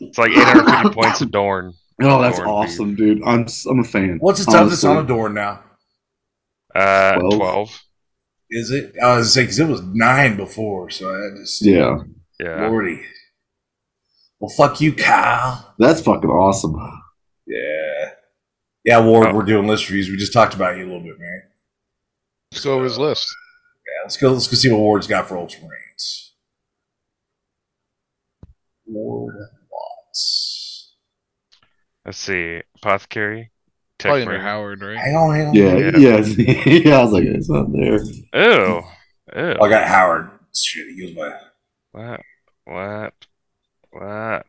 It's like 850 [laughs] points of Dorn. Oh, that's Dorn, awesome, dude. I'm I'm a fan. What's the toughest Honestly. on a Dorn now? Uh, Twelve. 12. Is it? I was saying because it was nine before, so I just Yeah, Yeah. Lordy. Well, fuck you, Kyle. that's fucking awesome. Yeah, yeah, Ward. Oh. We're doing list reviews. We just talked about you a little bit, man. Let's go over his list. Yeah, let's go. Let's go see what Ward's got for Ultramarines. Ward Watts. Let's see. Apothecary. Probably Tech under Howard, right? Hang on, hang on. Yeah, Yeah. yeah, [laughs] yeah. I was like, it's not there. Ew. Ew. Oh, I got Howard. Shit, he goes my. What? What? What?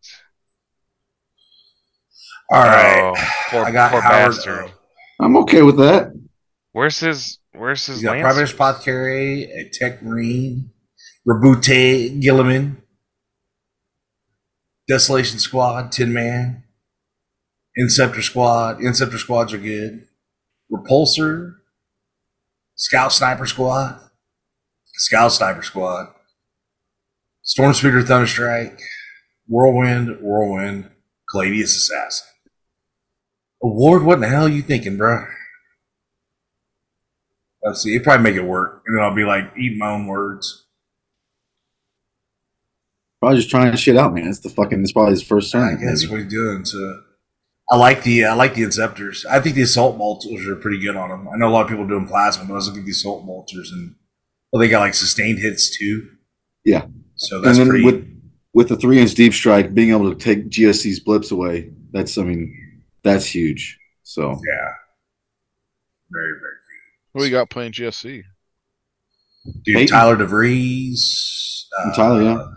All right. Oh, poor, I got poor Howard. bastard. I'm okay with that. Where's his? Where's his He's got Private Apothecary, a Tech Marine, Roboute Guilliman, Desolation Squad, Tin Man, Inceptor Squad. Inceptor Squads are good. Repulsor, Scout Sniper Squad, Scout Sniper Squad, Storm Speeder Thunderstrike, Whirlwind, Whirlwind, Gladius Assassin. Award, what in the hell are you thinking, bro? Let's see. It probably make it work, and then I'll be like eating my own words. Probably just trying shit out, man. It's the fucking. It's probably his first time. turn. guess maybe. what he's doing. So I like the I like the Inceptors. I think the assault bolters are pretty good on them. I know a lot of people doing plasma, but I was looking at the assault bolters, and well, they got like sustained hits too. Yeah. So And that's then pretty. with with the three inch deep strike, being able to take GSC's blips away, that's I mean, that's huge. So yeah. Very very Who we got playing GSC? Dude, Peyton. Tyler DeVries. Uh, Tyler, yeah.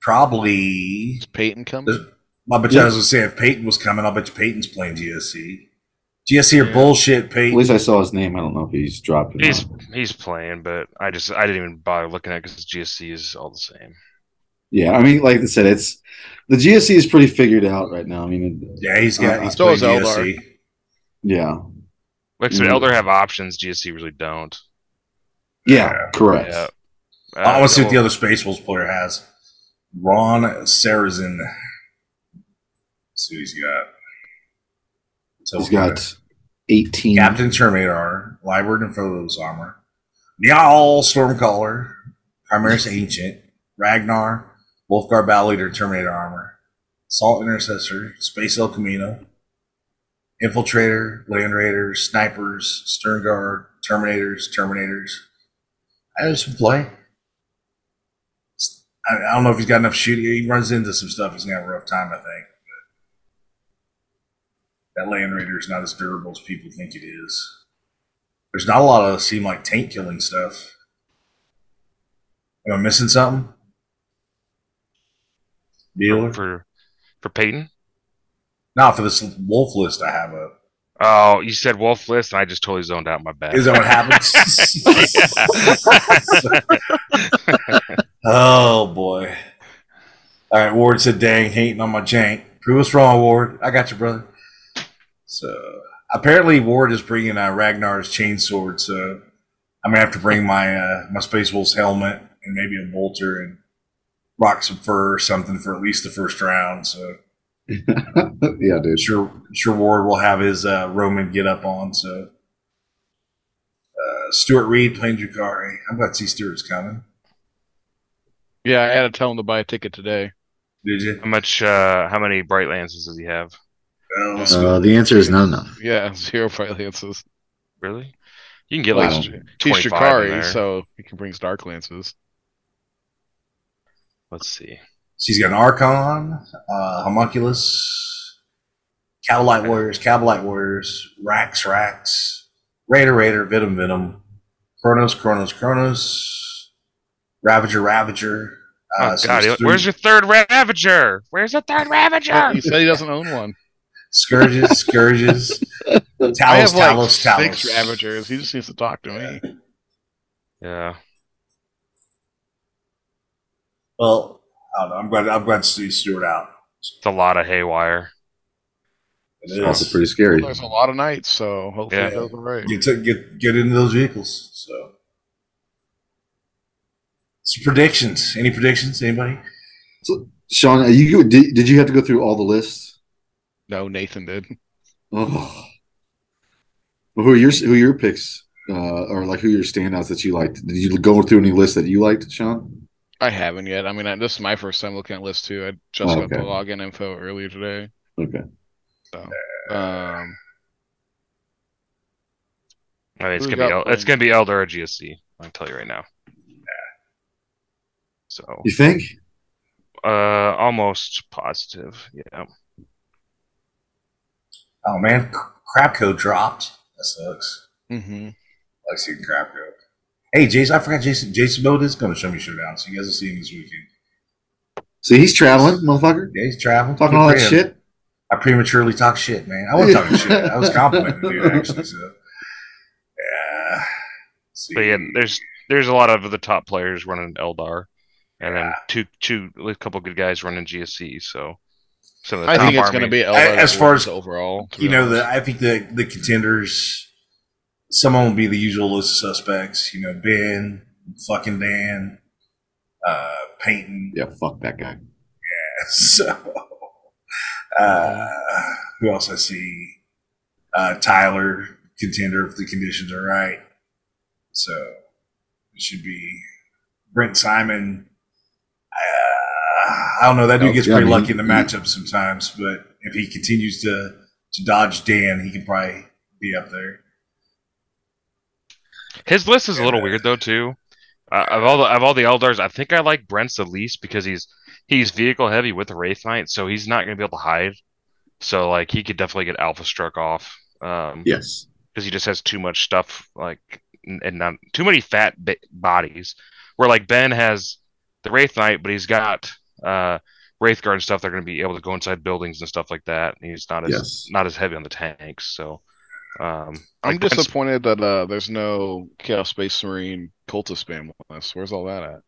Probably. Is Peyton coming? There's- I bet you I was gonna say if Peyton was coming, I'll bet you Peyton's playing GSC. GSC are Yeah. bullshit, at least I saw his name. I don't know if he's dropped it. or He's not. he's playing, but I just I didn't even bother looking at because GSC is all the same. Yeah, I mean, like I said, it's the GSC is pretty figured out right now. I mean, Yeah, he's got. Uh, He's so playing. GSC. yeah, Like so. Eldar have options, GSC really don't. yeah, Yeah. correct. Yeah. I want to see what the other Space Wolves player has. Ron Sarazin. Let's see what he's got. So He's got eighteen. Captain Terminator, Library and Phobos Armor, Njal Stormcaller, Primaris Ancient, Ragnar, Wolf Guard Battle Leader, Terminator Armor, Salt Intercessor, Space El Camino, Infiltrator, Land Raiders, Snipers, Stern Guard, Terminators, Terminators. I have some play. I, I don't know if he's got enough shooting. He runs into some stuff. He's gonna have a rough time, I think. But that Land Raider is not as durable as people think it is. There's not a lot of seem like tank killing stuff. Am I missing something? Dealer? for for Peyton. Not for this wolf list I have up. Oh, you said Wolf list, and I just totally zoned out my bad. Is that what happens? [laughs] [laughs] [laughs] oh boy. All right, Ward said, "Dang, hating on my jank. Prove us wrong, Ward. I got you, brother." So apparently, Ward is bringing uh, Ragnar's chainsword. So I'm gonna have to bring my uh, my Space Wolves helmet and maybe a bolter and rock some fur or something for at least the first round. So [laughs] yeah, dude. sure sure Ward will have his uh, Roman get up on. So uh, Stuart Reed playing Drukhari. I'm glad to see Stuart's coming. Yeah, I had to tell him to buy a ticket today. Did you? How much? Uh, how many bright lances does he have? Well, let's go. Uh, the answer is not enough. Yeah, [laughs] zero bright lances. Really? You can get Wow. like He's 25 in Shikari, so he can bring dark lances. Let's see. So he's got an Archon, uh, Homunculus, Kabalite Warriors, Kabalite Warriors, Wracks, Wracks, Raider, Raider, Venom, Venom, Cronos, Cronos, Cronos, Ravager, Ravager. Oh so God! three- Where's your third Ravager? Where's the third Ravager? He said he doesn't own one. Scourges, Scourges, [laughs] I Talos, have like Talos, Talos. six Ravagers. He just needs to talk to me. Yeah. Well, I don't know. I'm glad. I'm glad to see Stuart out. It's a lot of haywire. It It's also pretty scary. There's a lot of nights, so hopefully Yeah. it does all right. Get to get get into those vehicles. So, some predictions. Any predictions? Anybody? So, Sean, are you did, did you have to go through all the lists? No, Nathan did. Oh. Well, who are your who are your picks? Uh, or like who are your standouts that you liked? Did you go through any lists that you liked, Sean? I haven't yet. I mean, I, this is my first time looking at list too. I just Oh, got okay. the login info earlier today. Okay. So, um, I mean, it's gonna be got El- it's gonna be Eldar or GSC. I can tell you right now. So, You think? uh, almost positive. Yeah. Oh man, C- Crapco dropped. That sucks. Mm-hmm. I like seeing Crapco. Hey, Jason, I forgot Jason. Jason Mode is going to show me Showdown, so you guys will see him this weekend. See, he's traveling, motherfucker. Yeah, he's traveling. Talking Good all for that him. shit. I prematurely talk shit, man. I wasn't talking shit. I was complimenting you [laughs] actually. So, yeah. Let's see. But yeah, there's there's a lot of the top players running Eldar, and then Yeah. two two a couple good guys running GSC. So some the I think it's going to be I- as far as- overall. you be know, the I think the the contenders. Some of them will be the usual list of suspects. You know, Ben, fucking Dan, uh, Peyton. Yeah, fuck that guy. Yeah. [laughs] So, uh, who else I see? Uh, Tyler, contender if the conditions are right. So, it should be Brent Simon. Uh, I don't know. That dude gets yeah, pretty I mean, lucky in the he- matchups sometimes, but if he continues to, to dodge Dan, he can probably be up there. His list is a little Yeah. weird though too. Uh, of all the of all the Eldars, I think I like Brent's the least because he's he's vehicle heavy with the Wraith Knight, so he's not going to be able to hide. So like he could definitely get Alpha struck off. Um, Yes. because he just has too much stuff like and not too many fat bi- bodies. Where like Ben has the Wraith Knight, but he's got uh Wraith Guard and stuff. They're going to be able to go inside buildings and stuff like that. And he's not as Yes. not as heavy on the tanks. So um, I'm like Brent's- disappointed that uh, there's no Chaos Space Marine cultist spam list. Where's all that at?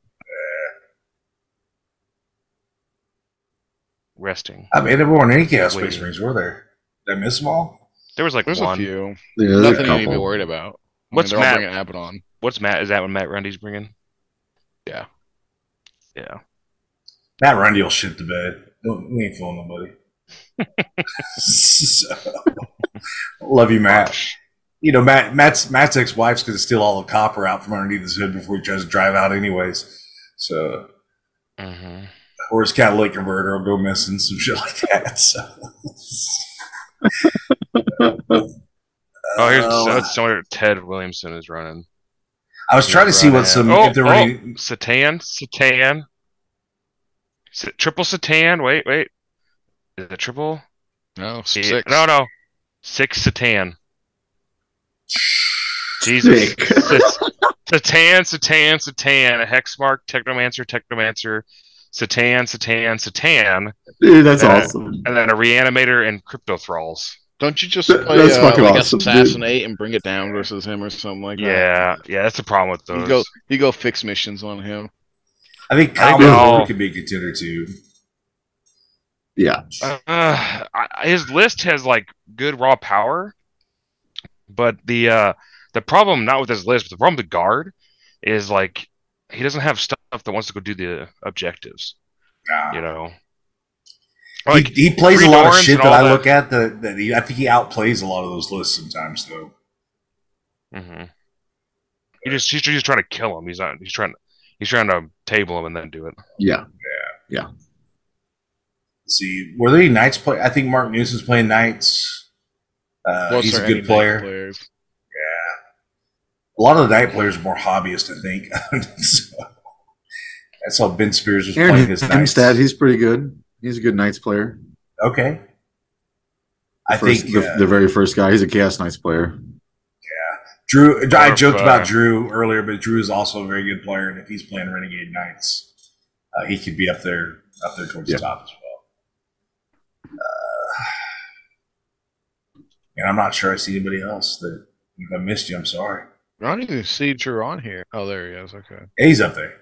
resting. I mean, there weren't any Chaos Space Wait. Marines, were there? Did I miss them all? There was like There's one. a few. Yeah, there's a Nothing you need to be worried about. I What's mean, they're Matt- What's Matt? Is that what Matt Rundy's bringing? Yeah. Yeah. Matt Rundy will shit the bed. Don't, we ain't fooling nobody. so, [laughs] [laughs] love you, Matt. You know, Matt Matt's Matt's ex-wife's going to steal all the copper out from underneath his hood before he tries to drive out, anyways. So, hmm or his catalytic converter will go missing, some shit like that. So, [laughs] Oh, here's Uh, it's somewhere Ted Williamson is running. I was trying to see what some Oh, if there were oh, any. C'tan, C'tan. S- triple C'tan. Wait, wait. Is it triple? No, Yeah, six. No, no. Six C'tan. [sighs] Jesus. [laughs] C'tan, C'tan, C'tan. A Hexmark, Technomancer, Technomancer. C'tan, C'tan, C'tan. Dude, that's Yeah. awesome. And then a Reanimator and Crypto Thralls. Don't you just play that's uh, fucking like awesome, dude. assassinate and bring it down versus him or something like that? Yeah, yeah, that's the problem with those. You go, you go fix missions on him. I think I Kyle think all- could be a contender too. Yeah. Uh, his list has like good raw power, but the uh the problem not with his list, but the problem with the guard is like he doesn't have stuff that wants to go do the objectives. Nah. You know, He- like he, plays a Three lot of shit that all I that. look at that, that he, I think he outplays a lot of those lists sometimes though. hmm he just he's just trying to kill him. He's not. He's trying. He's trying to table him and then do it. Yeah. Let's see, were there any Knights play? I think Mark Newsom's playing Knights. Uh, he's a good player. Players? A lot of the Knight players are more hobbyist, I think. [laughs] so, that's how Ben Spears was Aaron playing his Knights. Hemstad, he's pretty good. He's a good Knights player. Okay. I First- think the, uh, the very first guy. He's a Chaos Knights player. Yeah, Drew. I Or, joked uh, about Drew earlier, but Drew is also a very good player, and if he's playing Renegade Knights, uh, he could be up there, up there towards Yeah. the top as well. Uh, and I'm not sure I see anybody else that. If I missed you, I'm sorry. I don't even see Drew on here. Oh, there he is. Okay. He's up there.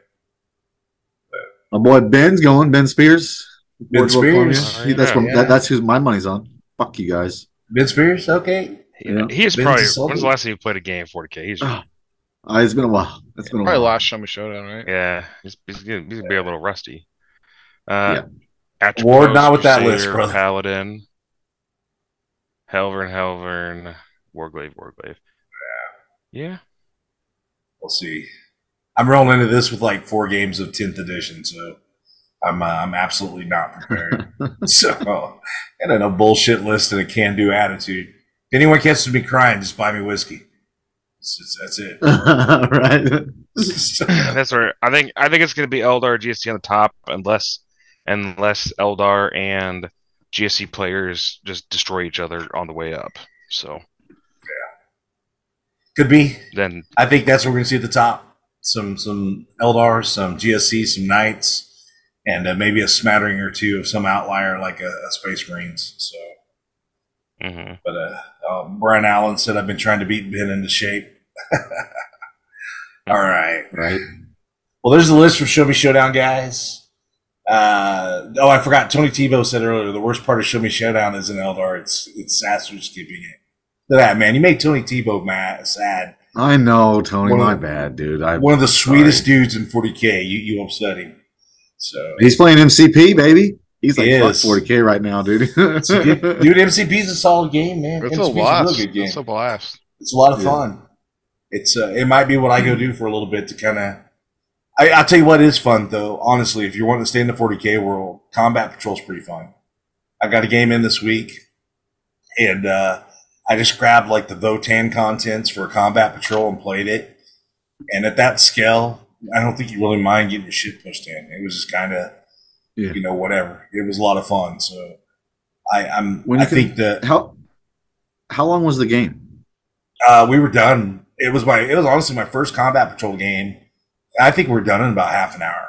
My boy Ben's going. Ben Spears. Ben Boardwalk Columbia. Spears. He- that's Yeah. what, that, that's who my money's on. Fuck you guys. Ben Spears. Okay. Yeah. He is Ben's probably. assaulted. When's the last time you played a game 40k? He's Uh, it's been a while. It's been a Probably while. last Show Me Showdown, right? yeah. He's he's gonna, he's gonna be a little rusty. Uh, Yeah. Atropos, Ward, not with that list, brother. Paladin, Helverin, Helverin, Warglaive, Warglaive. Yeah. We'll see. I'm rolling into this with like four games of 10th edition, so I'm uh, I'm absolutely not prepared. [laughs] so, and then a bullshit list and a can-do attitude. If anyone catches me crying, just buy me whiskey. It's- it's- that's it. [laughs] right. That's where I think I think it's gonna be Eldar GSC on the top unless unless Eldar and GSC players just destroy each other on the way up. So yeah, Could be. then I think that's what we're going to see at the top. Some some Eldar, some GSC, some Knights, and uh, maybe a smattering or two of some outlier like a, a Space Marines. So, mhm. but uh, uh, Brian Allen said I've been trying to beat Ben into shape. [laughs] All right. right. Well, there's the list for Show Me Showdown, guys. Uh, oh, I forgot. Tony Tebow said earlier the worst part of Show Me Showdown is in Eldar. It's it's Sasser skipping it. Look at that, man. You made Tony Tebow mad, sad. I know, Tony. One of My the- bad, dude. I, One of the sweetest sorry. dudes in 40K. You, you upset him. So, He's playing MCP, baby. He's like He fuck 40k right now, dude. it's a good- [laughs] dude, MCP's a solid game, man. It's a MCP's blast. real good game. It's a blast. It's a lot of Yeah. fun. It's uh, it might be what I go do for a little bit to kind of. I I'll tell you what is fun though. Honestly, if you're wanting to stay in the 40k world, combat patrol's pretty fun. I got a game in this week, and uh, I just grabbed like the Votann contents for combat patrol and played it. And at that scale, I don't think you really mind getting your shit pushed in. It was just kind of, Yeah. you know, whatever. It was a lot of fun. So I, I'm. When I think that how how long was the game? uh, we were done. It was my. It was honestly my first combat patrol game. I think we're done in about half an hour.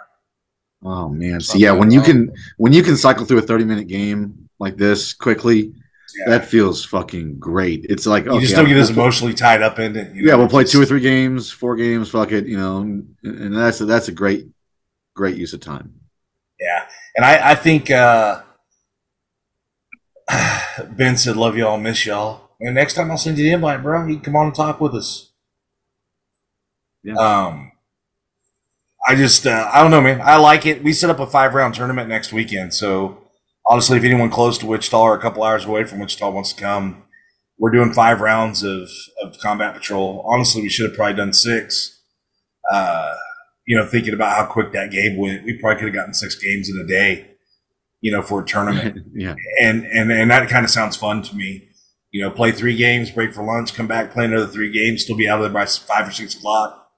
Oh man, so yeah, when you can when you can cycle through a 30 minute game like this quickly, Yeah. that feels fucking great. It's like you okay, just don't get we'll as emotionally tied up in it. you Yeah, we'll play just- two or three games, four games, fuck it, you know, and, and that's a, that's a great great use of time. Yeah, and I, I think uh, [sighs] Ben said, "Love y'all, miss y'all." And next time I'll send you the invite, bro. You can come on and talk with us. Yeah. Um, I just uh, I don't know, man. I like it. We set up a five round tournament next weekend, so honestly, if anyone close to Wichita or a couple hours away from Wichita wants to come, we're doing five rounds of of combat patrol. Honestly, we should have probably done six. Uh, you know, thinking about how quick that game went, we probably could have gotten six games in a day. You know, for a tournament [laughs] yeah, and and and that kind of sounds fun to me. You know, play three games, break for lunch, come back, play another three games, still be out of there by five or six o'clock.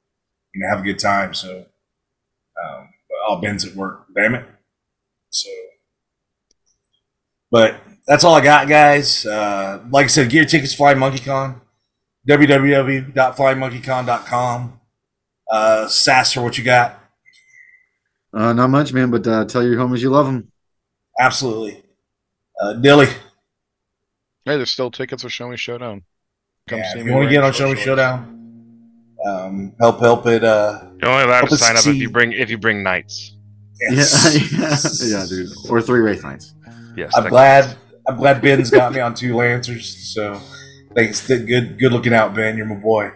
You know, have a good time. So, um, oh, Ben's at work. Damn it! So, but that's all I got, guys. Uh, like I said, get your tickets, Flying Monkey Con, www.flyingmonkeycon.com. Uh, Sasser, what you got? Uh, not much, man, but uh, tell your homies you love them. Absolutely. Uh, Dilly, Hey, there's still tickets for Show Me Showdown. Come yeah, see if me you want to get on Show Me shorts. Showdown, um, help help it. Uh, You're only allowed to us sign up if you bring if you bring knights. Yeah, [laughs] yeah, yeah, dude. Or three Wraith Knights. Yes. I'm that- glad. I'm glad Ben's got me on two Lancers. So thanks. Good, good looking out, Ben. You're my boy.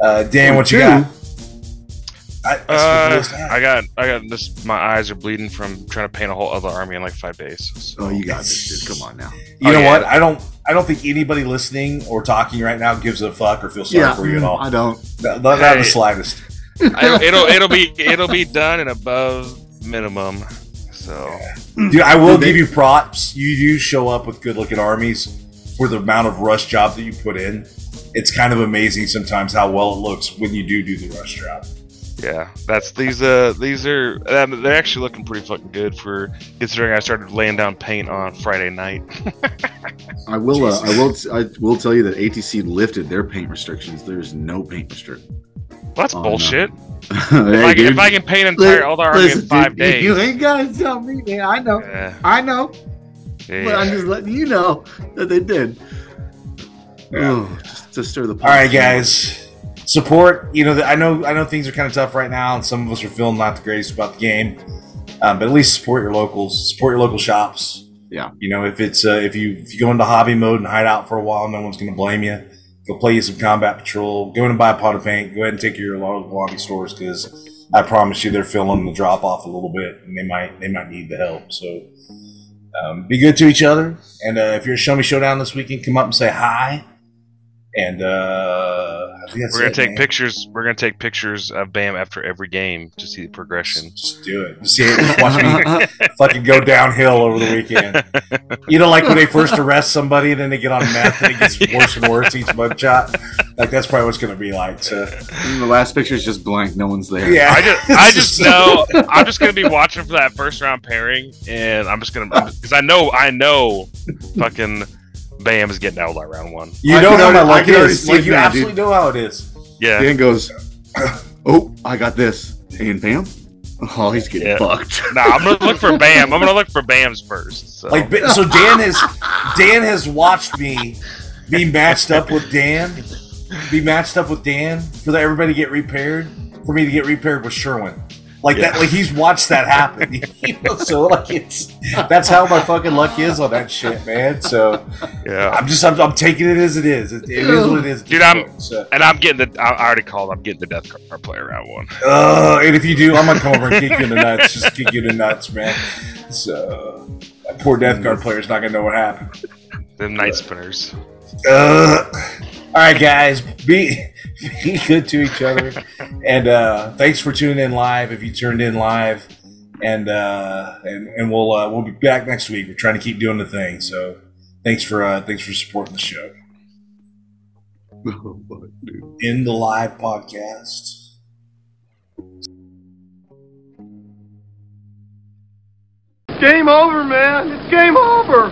Uh, Dan, what you got? I, Uh, the list had. I got I got this. My eyes are bleeding from trying to paint a whole other army in like five days. So. Oh, you got this, dude. Come on now. you oh, know yeah. what? I don't. I don't think anybody listening or talking right now gives a fuck or feels sorry Yeah, for you at all. I don't. Not, not the slightest. I, it'll it'll be it'll be done in above minimum. So Dude, I will they- give you props. You do show up with good looking armies for the amount of rush job that you put in. It's kind of amazing sometimes how well it looks when you do do the rush job. yeah, that's these uh these are um, they're actually looking pretty fucking good for considering I started laying down paint on Friday night. [laughs] I will. Uh, I will. T- I will tell you that ATC lifted their paint restrictions. There's no paint restriction. Well, that's Oh, no. bullshit. [laughs] [laughs] hey, if, I, can- if I can paint an entire all the army in five days, You ain't gotta tell me, man. I know. yeah, I know. yeah, But I'm just letting you know that they did. Yeah. Oh, just to stir the pot. All right, guys. Support. You know, the- I know. I know things are kind of tough right now, and some of us are feeling not the greatest about the game. Um, but at least support your locals. Support your local shops. Yeah. You know, if it's uh, if you if you go into hobby mode and hide out for a while, no one's going to blame you. Go play you some combat patrol. Go in and buy a pot of paint. Go ahead and take your hobby stores because I promise you they're feeling the drop off a little bit, and they might they might need the help. So. Um, be good to each other, and uh, if you're at Show Me Showdown this weekend, come up and say hi. And uh, I think that's We're gonna it, take man. pictures. We're gonna take pictures of Bam after every game to see the progression. Just do it. Just see it. Watch me [laughs] fucking go downhill over the weekend. You know, like when they first arrest somebody and then they get on meth and it gets [laughs] worse and worse each mud shot. Like that's probably what's gonna be like. So the last picture is just blank. No one's there. yeah, I just, I [laughs] just know I'm just gonna be watching for that first round pairing, and I'm just gonna because I know, I know, fucking Bam is getting out by round one. You I know how my already- I luck is. Like it you now, absolutely know how it is. Yeah, Dan goes, [coughs] "Oh, I got this." And Bam. oh, he's getting Yeah. fucked. nah, I'm gonna look for [laughs] Bam. I'm gonna look for Bam's first. So. Like so, Dan has Dan has watched me be matched up with Dan, be matched up with Dan for the, everybody to get repaired. For me to get repaired with Sherwin, like that. Like he's watched that happen. [laughs] You know, so like it's that's how my fucking luck is on that shit, man. So yeah, I'm just I'm, I'm taking it as it is. It, it is what it is. Dude, I'm- So, and I'm getting the. I already called. I'm getting the Death Guard player round one. uh, and if you do, I'm gonna come over and kick you in the nuts. Just kick you in the nuts, man. So that poor Death Guard player's not gonna know what happened. The Night Spinners. Uh, all right, guys, be [laughs] be good to each other, and uh, thanks for tuning in live. If you turned in live, and uh, and and we'll uh, we'll be back next week. We're trying to keep doing the thing. So thanks for uh, thanks for supporting the show. [laughs] Oh, fuck. In the live podcast. Game over, man. It's game over.